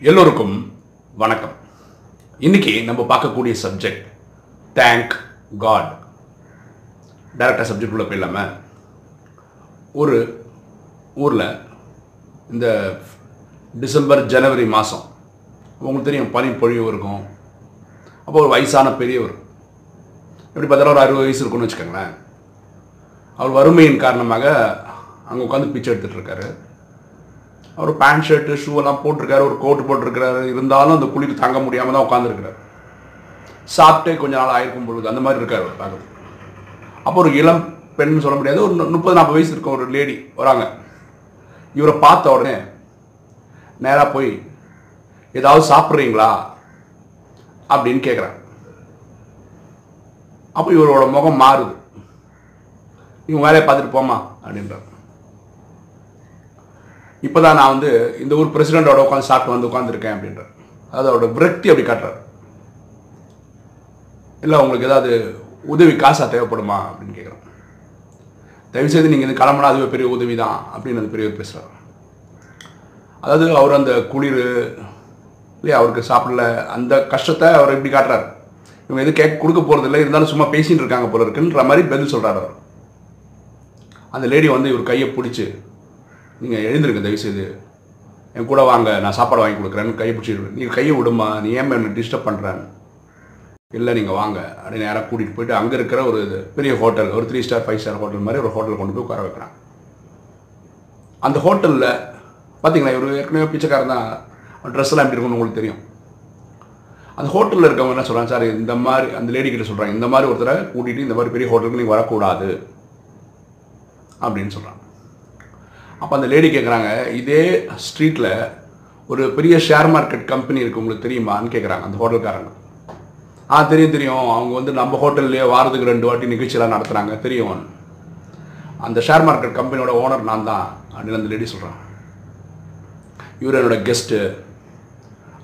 எல்லோருக்கும் வணக்கம். இன்னைக்கு நம்ம பார்க்கக்கூடிய சப்ஜெக்ட் தேங்க் காட் டைரக்டாக சப்ஜெக்ட் உள்ள போயிடலாம? ஒரு ஊரில் இந்த டிசம்பர் ஜனவரி மாதம் உங்களுக்கு தெரியும் பனி பொழிவு இருக்கும். அப்போ ஒரு வயசான பெரியவர் எப்படி பார்த்தாலும் ஒரு அறுபது வயசு இருக்குன்னு வச்சுக்கோங்களேன். அவர் வறுமையின் காரணமாக அங்கே உட்காந்து பிச்சை எடுத்துகிட்டு இருக்காரு. அவர் பேண்ட் ஷர்ட்டு ஷூ எல்லாம் போட்டிருக்காரு ஒரு கோட் போட்டிருக்கிறாரு. இருந்தாலும் அந்த குளிர் தாங்க முடியாமல் தான் உட்காந்துருக்கிறார் சாப்பிட்டே கொஞ்ச நாள் ஆயிருக்கும் பொழுது அந்த மாதிரி இருக்கார் பார்க்குறது. அப்போ ஒரு இளம் பெண் சொல்ல முடியாது. ஒரு முப்பது நாற்பது வயசு இருக்க ஒரு லேடி வராங்க. இவரை பார்த்த உடனே நேராக போய் ஏதாவது சாப்பிட்றீங்களா? அப்படின்னு கேட்குறாங்க அப்போ இவரோட முகம் மாறுது. இவங்க வேலையை பார்த்துட்டு போமா அப்படின்றார் இப்போ தான் நான் வந்து இந்த ஊர் பிரசிடென்ட்டோட உட்காந்து சாப்பிட்டு வந்து உட்காந்துருக்கேன் அப்படின்றார். அதாவது அவரோட விரக்தி அப்படி காட்டுறாரு. இல்லை உங்களுக்கு ஏதாவது உதவி காசாக தேவைப்படுமா அப்படின்னு கேட்குறேன் தயவுசெய்து நீங்கள் இது கிளம்புனா அதுவே பெரிய உதவி தான் அப்படின்னு அந்த பெரியவர் பேசுகிறார் அதாவது அவர் அந்த குளிர் இல்லையா அவருக்கு சாப்பிடல அந்த கஷ்டத்தை அவர் இப்படி காட்டுறாரு. இவங்க எதுவும் கேட்க கொடுக்க போகிறதில்ல இருந்தாலும் சும்மா பேசிகிட்டு இருக்காங்க போல இருக்குன்ற மாதிரி பதில் சொல்கிறார் அவர். அந்த லேடி வந்து இவர் கையை பிடிச்சி நீங்கள் எழுந்திருங்க தயவுசெய்து. என் கூட வாங்க நான் சாப்பாடு வாங்கி கொடுக்குறேன்னு கையை பிடிச்சி நீங்கள் கையை விடுமா? நீ ஏன் என்ன டிஸ்டர்ப் பண்ணுறேன் இல்லை நீங்கள் வாங்க. அப்படின்னு நேராக கூட்டிகிட்டு போயிட்டு அங்கே இருக்கிற ஒரு பெரிய ஹோட்டல் ஒரு three star five star hotel மாதிரி ஒரு ஹோட்டல் கொண்டு போய் உட்கார வைக்கிறான். அந்த ஹோட்டலில் பார்த்தீங்களா இவர் ஏற்கனவே பிச்சைக்காரன் தான். ட்ரெஸ் எல்லாம் எப்படி இருக்கும்னு உங்களுக்கு தெரியும். அந்த ஹோட்டலில் இருக்கவங்க என்ன சொல்கிறாங்க சார் இந்த மாதிரி அந்த லேடி கிட்ட சொல்கிறாங்க இந்த மாதிரி ஒருத்தரை கூட்டிகிட்டு இந்த மாதிரி பெரிய ஹோட்டலுக்கு நீங்கள் வரக்கூடாது. அப்படின்னு சொல்கிறாங்க அப்போ அந்த லேடி கேட்குறாங்க இதே ஸ்ட்ரீட்டில் ஒரு பெரிய ஷேர் மார்க்கெட் கம்பெனி இருக்குது உங்களுக்கு தெரியுமான்னு கேட்குறாங்க அந்த ஹோட்டல்காரங்க ஆ தெரியும் தெரியும். அவங்க வந்து நம்ம ஹோட்டல்லையே வாரத்துக்கு ரெண்டு வாட்டி நிகழ்ச்சியெல்லாம் நடத்துகிறாங்க தெரியும் அந்த ஷேர் மார்க்கெட் கம்பெனியோட ஓனர் நான் தான் அப்படின்னு அந்த லேடி சொல்கிறாங்க இவர் என்னோடய கெஸ்ட்டு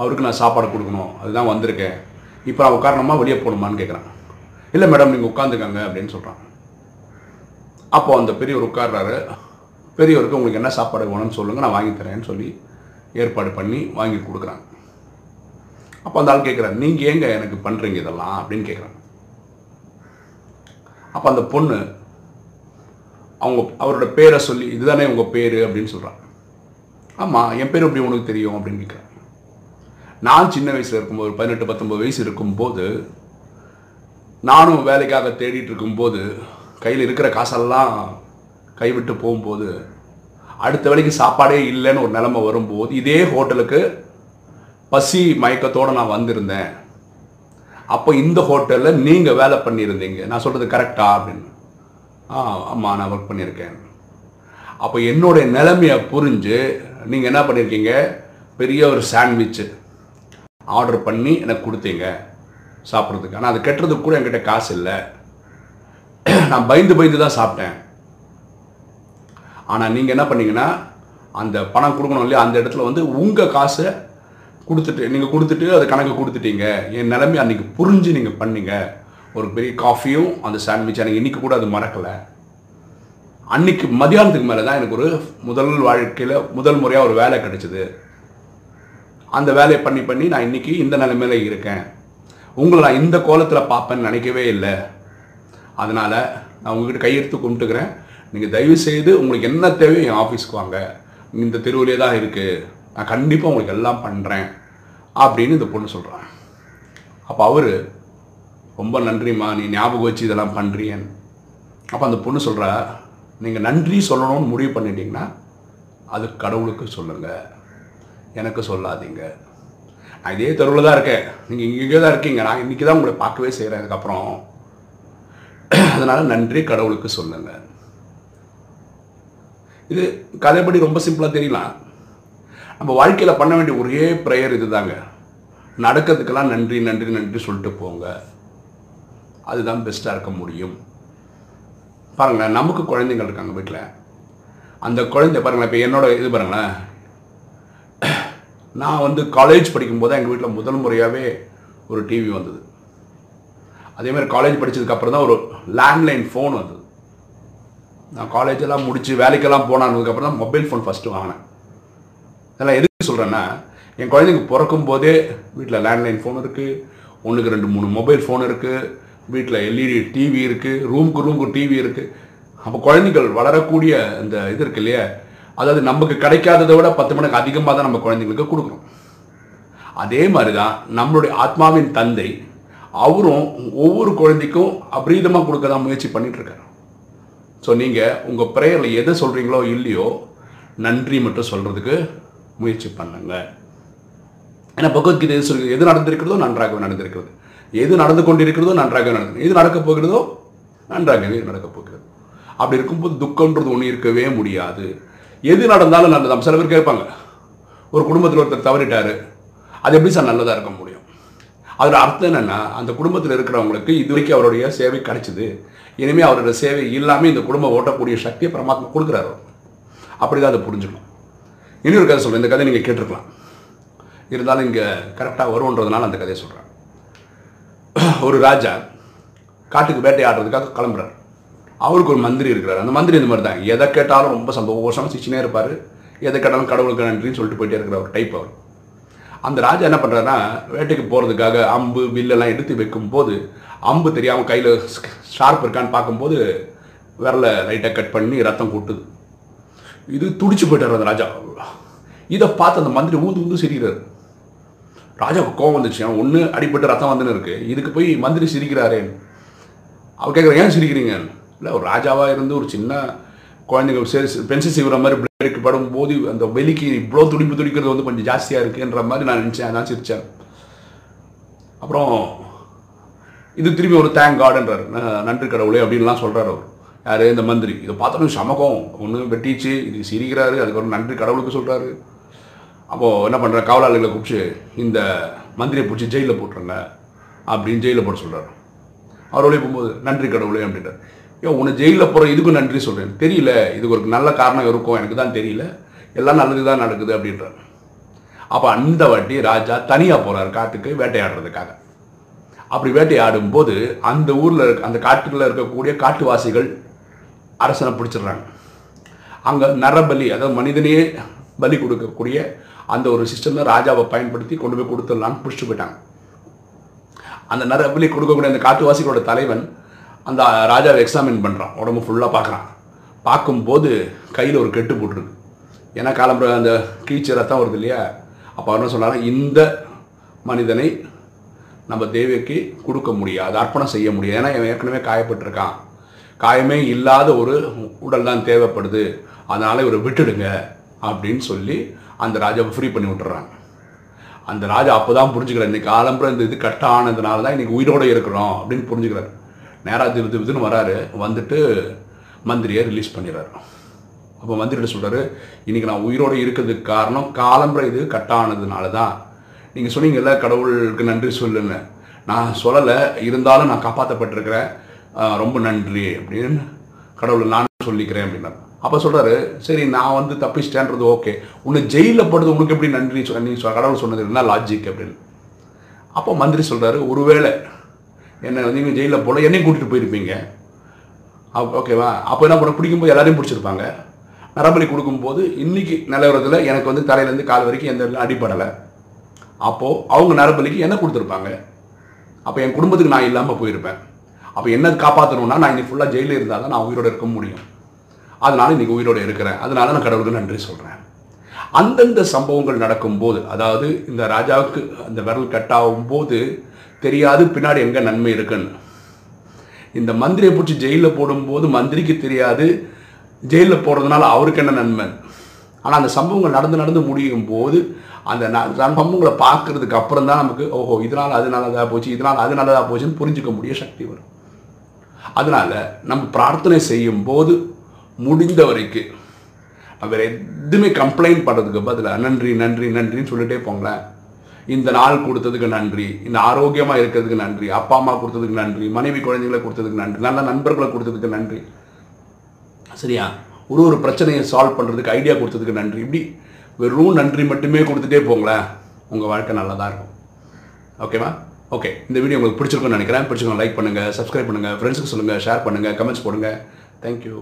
அவருக்கு நான் சாப்பாடு கொடுக்கணும். அதுதான் வந்திருக்கேன். இப்போ நான் உட்காரணுமா வெளியே போகணுமான்னு கேட்குறான் இல்லை மேடம் நீங்கள் உட்காந்துக்கங்க அப்படின்னு சொல்கிறான் அப்போ அந்த பெரியவர் உட்கார்றாரு. பெரியவருக்கு உங்களுக்கு என்ன சாப்பாடு வேணும்னு சொல்லுங்கள் நான் வாங்கி தரேன்னு சொல்லி ஏற்பாடு பண்ணி வாங்கி கொடுக்குறாங்க. அப்போ அந்த ஆள் கேட்குறாரு நீங்கள் ஏங்க எனக்கு பண்ணுறீங்க இதெல்லாம்? அப்படின்னு கேட்குறாங்க அப்போ அந்த பொண்ணு அவங்க அவரோட பேரை சொல்லி இதுதானே உங்கள் பேர்? அப்படின்னு சொல்கிறாங்க ஆமாம் என் பேர் எப்படி உனக்கு தெரியும்? அப்படின்னு கேட்குறேன் நான் சின்ன வயசில் இருக்கும்போது பதினெட்டு பத்தொம்பது வயசு இருக்கும்போது நானும் வேலைக்காக தேடிட்டு இருக்கும்போது கையில் இருக்கிற காசெல்லாம் கைவிட்டு போகும்போது அடுத்த வேலைக்கு சாப்பாடே இல்லைன்னு ஒரு நிலைமை வரும்போது இதே ஹோட்டலுக்கு பசி மயக்கத்தோடு நான் வந்திருந்தேன். அப்போ இந்த ஹோட்டலில் நீங்கள் வேலை பண்ணியிருந்தீங்க. நான் சொல்கிறது கரெக்டா அப்படின்னு. ஆ ஆமாம் நான் ஒர்க் பண்ணியிருக்கேன். அப்போ என்னுடைய நிலைமையை புரிஞ்சு நீங்கள் என்ன பண்ணியிருக்கீங்க? பெரிய ஒரு சாண்ட்விட்ச் ஆர்டர் பண்ணி எனக்கு கொடுத்தீங்க சாப்பிட்றதுக்கு. ஆனால் அது கெட்டுறதுக்கு கூட என்கிட்ட காசு இல்லை. நான் பயந்து பயந்து தான் சாப்பிட்டேன். ஆனால் நீங்கள் என்ன பண்ணீங்கன்னா அந்த பணம் கொடுக்கணும் இல்லையா அந்த இடத்துல வந்து உங்கள் காசை கொடுத்துட்டு நீங்கள் கொடுத்துட்டு அது கணக்கு கொடுத்துட்டீங்க. என் நிலைமை அன்றைக்கி புரிஞ்சு நீங்கள் பண்ணீங்க. ஒரு பெரிய காஃபியும் அந்த சாண்ட்விச் எனக்கு இன்றைக்கி கூட அது மறக்கலை. அன்னைக்கு மதியானத்துக்கு மேலே தான் எனக்கு ஒரு முதல் வாழ்க்கையில் முதல் முறையாக ஒரு வேலை கிடைச்சிது. அந்த வேலையை பண்ணி பண்ணி நான் இன்னைக்கு இந்த நிலைமையில் இருக்கேன். உங்களை நான் இந்த கோலத்தில் பார்ப்பேன்னு நினைக்கவே இல்லை. அதனால் நான் உங்ககிட்ட கையெடுத்து கும்பிட்டுக்கிறேன். நீங்கள் தயவு செய்து உங்களுக்கு என்ன தேவையோ என் ஆஃபீஸ்க்கு வாங்க. இந்த தெருவிலே தான் இருக்குது நான் கண்டிப்பாக உங்களுக்கு எல்லாம் பண்ணுறேன் அப்படின்னு இந்த பொண்ணு சொல்கிறான் அப்போ அவர் ரொம்ப நன்றிம்மா நீ ஞாபகம் வச்சு இதெல்லாம் பண்ணுறியன்னு அப்போ அந்த பொண்ணு சொல்கிறா நீங்கள் நன்றி சொல்லணும்னு முடிவு பண்ணிட்டீங்கன்னா அது கடவுளுக்கு சொல்லுங்கள் எனக்கு சொல்லாதீங்க. நான் இதே தெருவில் தான் இருக்கேன். நீங்கள் இங்கே தான் இருக்கீங்க. நான் இன்றைக்கி தான் உங்களை பார்க்கவே செய்கிறேன் அதுக்கப்புறம் அதனால் நன்றி கடவுளுக்கு சொல்லுங்கள் இது கதைப்படி ரொம்ப சிம்பிளாக தெரியலாம். நம்ம வாழ்க்கையில் பண்ண வேண்டிய ஒரே ப்ரேயர் இதுதாங்க. நடக்கிறதுக்கெல்லாம் நன்றி நன்றி நன்றி சொல்லிட்டு போங்க. அதுதான் பெஸ்ட்டாக இருக்க முடியும். பாருங்களேன் நமக்கு குழந்தைங்க இருக்காங்க வீட்டில் அந்த குழந்தை பாருங்களேன் இப்போ என்னோட இது பாருங்களேன். நான் வந்து காலேஜ் படிக்கும்போது எங்கள் வீட்டில் முதல் முறையாகவே ஒரு டிவி வந்தது. அதேமாதிரி காலேஜ் படிச்சதுக்கப்புறம் தான் ஒரு லேண்ட்லைன் ஃபோன் வந்தது. நான் காலேஜ் எல்லாம் வேலைக்கெல்லாம் போனானதுக்கப்புறம் தான் மொபைல் ஃபோன் ஃபஸ்ட்டு வாங்கினேன். அதெல்லாம் எதுக்கு சொல்கிறேன்னா என் குழந்தைங்க பிறக்கும் போதே வீட்டில் லேண்ட்லைன் ஃபோன் இருக்குது ஒன்றுக்கு ரெண்டு மூணு மொபைல் ஃபோன் இருக்குது வீட்டில் எல்இடி டிவி இருக்குது ரூமுக்கு ரூமுக்கு டிவி இருக்குது அப்போ குழந்தைகள் வளரக்கூடிய அந்த இது இருக்கு இல்லையா? அதாவது நமக்கு கிடைக்காததை விட பத்து மடங்கு அதிகமாக தான் நம்ம குழந்தைங்களுக்கு கொடுக்குறோம் அதே மாதிரி தான் நம்மளுடைய ஆத்மாவின் தந்தை அவரும் ஒவ்வொரு குழந்தைக்கும் அபரீதமாக கொடுக்க தான் முயற்சி பண்ணிட்டு ஸோ நீங்கள் உங்கள் ப்ரேயரில் எதை சொல்கிறீங்களோ இல்லையோ நன்றி மட்டும் சொல்கிறதுக்கு முயற்சி பண்ணுங்க. ஏன்னா பகவத்கீதை எது சொல்லி எது நடந்திருக்கிறதோ நன்றாகவே நடந்திருக்கிறது. எது நடந்து கொண்டிருக்கிறதோ நன்றாகவே நடந்து எது நடக்கப் போகிறதோ நன்றாகவே நடக்கப் போகிறது. அப்படி இருக்கும்போது துக்கம்ன்றது ஒன்று இருக்கவே முடியாது. எது நடந்தாலும் நல்லதாம் சில பேர் கேட்பாங்க ஒரு குடும்பத்தில் ஒருத்தர் தவறிட்டார். அது எப்படி சார் நல்லதாக இருக்க முடியும்? அதில் அர்த்தம் என்னென்னா அந்த குடும்பத்தில் இருக்கிறவங்களுக்கு இது வரைக்கும் அவருடைய சேவை கிடைச்சிது. இனிமேல் அவரோட சேவை இல்லாமல் இந்த குடும்பம் ஓட்டக்கூடிய சக்தியை பரமாத்மா கொடுக்குறாரு அப்படி தான் அதை புரிஞ்சுக்கணும். இன்னொரு கதை சொல்கிறேன் இந்த கதை நீங்கள் கேட்டிருக்கலாம். இருந்தாலும் இங்கே கரெக்டாக வரும்ன்றதுனால அந்த கதையை சொல்கிறேன் ஒரு ராஜா காட்டுக்கு வேட்டையாடுறதுக்காக கிளம்புறாரு. அவருக்கு ஒரு மந்திரி இருக்கிறார். அந்த மந்திரி இந்த மாதிரி தான் எதை கேட்டாலும் ரொம்ப சந்தோஷமாக சிச்சினே இருப்பார். எதை கேட்டாலும் கடவுளுக்கு நன்றின்னு சொல்லிட்டு போயிட்டே இருக்கிற ஒரு டைப் அவர். அந்த ராஜா என்ன பண்ணுறாருன்னா வேட்டைக்கு போகிறதுக்காக அம்பு வில்லெல்லாம் எடுத்து வைக்கும் போது அம்பு தெரியாமல் கையில் ஷார்ப் இருக்கான்னு பார்க்கும்போது விரலை லைட்டாக கட் பண்ணி ரத்தம் கொட்டுது. இது துடிச்சு போயிட்டார் அந்த ராஜா. இதை பார்த்து அந்த மந்திரி ஊந்து ஊந்து சிரிக்கிறார். ராஜாவுக்கு கோவம் வந்துச்சு. அவன் ஒன்று அடிப்பட்டு ரத்தம் வந்துன்னு இருக்கு. இதுக்கு போய் மந்திரி சிரிக்கிறாரே அவர் கேட்குற ஏன் சிரிக்கிறீங்க? இல்லை ஒரு ராஜாவாக இருந்து ஒரு சின்ன குழந்தைங்க சரி பென்சில் செய்கிற மாதிரி பிளேடுக்கு படும்போது அந்த வெளிக்கு இவ்வளோ துடிப்பு துடிக்கிறது வந்து கொஞ்சம் ஜாஸ்தியாக இருக்குன்ற மாதிரி நான் நினச்சேன். நான் சிரித்தேன் அப்புறம் இது திரும்பி ஒரு தேங்க் காடுன்றார் நன்றி கடவுளே அப்படின்லாம் சொல்கிறார் அவர். யார்? இந்த மந்திரி. இதை பார்த்தோன்னு சமகம். ஒன்று வெட்டிச்சு இது சிரிக்கிறாரு அதுக்கப்புறம் நன்றி கடவுளுக்கு சொல்கிறாரு அப்போது என்ன பண்ணுற காவலாளிகளை கூப்பிட்டு இந்த மந்திரியை பிடிச்சி ஜெயிலில் போட்டுருங்க அப்படின்னு ஜெயிலில் போட சொல்கிறார் அவர் வெளியே போகும்போது நன்றி கடவுளே அப்படின்றார். ஐயோ உன்னை ஜெயிலில் போகிற இதுக்கும் நன்றி சொல்கிறேன் தெரியல இதுக்கு ஒரு நல்ல காரணம் இருக்கும் எனக்கு தான் தெரியல. எல்லாம் நல்லது தான் நடக்குது அப்படின்றார். அப்போ அந்த வாட்டி ராஜா தனியாக போகிறார் காட்டுக்கு வேட்டையாடுறதுக்காக. அப்படி வேட்டையாடும் போது அந்த ஊரில் இருக்க அந்த காட்டுக்குள்ள இருக்கக்கூடிய காட்டுவாசிகள் அரசனை பிடிச்சிடுறாங்க. அங்கே நரபலி அதாவது மனிதனையே பலி கொடுக்கக்கூடிய அந்த ஒரு சிஸ்டமில் ராஜாவை பயன்படுத்தி கொண்டு போய் கொடுத்துடலான்னு பிடிச்சிட்டு போயிட்டாங்க. அந்த நரபலி கொடுக்கக்கூடிய அந்த காட்டுவாசிகளோட தலைவன் அந்த ராஜாவை எக்ஸாமின் பண்ணுறான் உடம்பு ஃபுல்லாக பார்க்குறான். பார்க்கும்போது கையில் ஒரு கெட்டு போட்டிருக்கு. ஏன்னா காலம்புற அந்த கீச்சு ரத்தம் வருது இல்லையா? அப்போ அவர் என்ன சொன்னார் இந்த மனிதனை நம்ம தேவிக்கு கொடுக்க முடியாது அர்ப்பணம் செய்ய முடியாது. ஏன்னா இவன் ஏற்கனவே காயப்பட்டிருக்கான். காயமே இல்லாத ஒரு உடல் தான் தேவைப்படுது. அதனால் இவரை விட்டுடுங்க அப்படின்னு சொல்லி அந்த ராஜாவை ஃப்ரீ பண்ணி விட்டுறாங்க. அந்த ராஜா அப்போ தான் புரிஞ்சுக்கிறார் இன்னைக்கு ஆலம்புற இந்த இது கட்டானதுனால தான் இன்னைக்கு உயிரோட இருக்கிறோம் அப்படின்னு புரிஞ்சுக்கிறார். நேராக திரு திருன்னு வராரு வந்துட்டு மந்திரியை ரிலீஸ் பண்ணிடுறாரு. அப்போ மந்திரிட்ட சொல்கிறாரு இன்னைக்கு நான் உயிரோடு இருக்கிறதுக்கு காரணம் காலம்புற இது கட்டானதுனால தான் நீங்கள் சொன்னீங்கல்ல கடவுளுக்கு நன்றி சொல்லுன்னு. நான் சொல்லலை இருந்தாலும் நான் காப்பாற்றப்பட்டிருக்கிறேன் ரொம்ப நன்றி அப்படின்னு கடவுளை நான் சொல்லிக்கிறேன் அப்படின்னாரு. அப்போ சொல்கிறாரு சரி நான் வந்து தப்பிச்சிட்டேன்றது ஓகே. உன்னை ஜெயிலில் படுது உனக்கு எப்படி நன்றி சொ- நீ சொ- கடவுள் சொன்னது என்ன லாஜிக் அப்படின்னு. அப்போ மந்திரி சொல்கிறாரு ஒருவேளை என்ன நீங்கள் ஜெயிலில் போல என்னையும் கூட்டிகிட்டு போயிருப்பீங்க. அப் ஓகேவா அப்போ என்ன பண்ண பிடிக்கும்போது எல்லாரையும் பிடிச்சிருப்பாங்க. நரபலி கொடுக்கும்போது இன்றைக்கி நிலவரத்தில் எனக்கு வந்து தலையிலேருந்து கால் வரைக்கும் எந்த அடிப்படலை அப்போது அவங்க நரபலிக்கு என்ன கொடுத்துருப்பாங்க? அப்போ என் குடும்பத்துக்கு நான் இல்லாமல் போயிருப்பேன். அப்போ என்ன காப்பாற்றணும்னா நான் இன்னைக்கு ஃபுல்லாக ஜெயிலில் இருந்தால் தான் நான் உயிரோட இருக்க முடியும். அதனால இன்னைக்கு உயிரோட இருக்கிறேன். அதனால நான் கடவுளுக்கு நன்றி சொல்கிறேன் அந்தந்த சம்பவங்கள் நடக்கும்போது அதாவது இந்த ராஜாவுக்கு அந்த விரல் கட்டாகும் போது தெரியாது பின்னாடி எங்கே நன்மை இருக்குன்னு. இந்த மந்திரியை பிடிச்சி ஜெயிலில் போடும்போது மந்திரிக்கு தெரியாது ஜெயிலில் போடுறதுனால அவருக்கு என்ன நன்மை? ஆனால் அந்த சம்பவங்கள் நடந்து நடந்து முடியும் போது அந்த சம்பவங்களை பார்க்கறதுக்கு அப்புறம் தான் நமக்கு ஓஹோ இதனால் அது நல்லதாக போச்சு இதனால் அது நல்லதாக போச்சுன்னு புரிஞ்சுக்க முடிய சக்தி வரும். அதனால் நம்ம பிரார்த்தனை செய்யும் போது முடிந்த வரைக்கும் வேறு எதுவுமே கம்ப்ளைண்ட் பண்ணுறதுக்கு பதிலாக நன்றி நன்றி நன்றின்னு சொல்லிட்டே போங்களேன். இந்த நாள் கொடுத்ததுக்கு நன்றி இந்த ஆரோக்கியமாக இருக்கிறதுக்கு நன்றி அப்பா அம்மா கொடுத்ததுக்கு நன்றி மனைவி குழந்தைங்களை கொடுத்ததுக்கு நன்றி நல்ல நண்பர்களை கொடுத்ததுக்கு நன்றி. சரியா? ஒரு ஒரு பிரச்சனையை சால்வ் பண்ணுறதுக்கு ஐடியா கொடுத்ததுக்கு நன்றி. இப்படி வெறும் நன்றி மட்டுமே கொடுத்துட்டே போங்களேன் உங்கள் வாழ்க்கை நல்லதாக இருக்கும். ஓகேவா ஓகே இந்த வீடியோ உங்களுக்கு பிடிச்சிருக்கும்னு நினைக்கிறேன். பிடிச்சிருக்கோம் லைக் பண்ணுங்கள் சப்ஸ்கிரைப் பண்ணுங்கள் ஃப்ரெண்ட்ஸுக்கு சொல்லுங்கள் ஷேர் பண்ணுங்கள் கமெண்ட்ஸ் போடுங்கள் தேங்க்யூ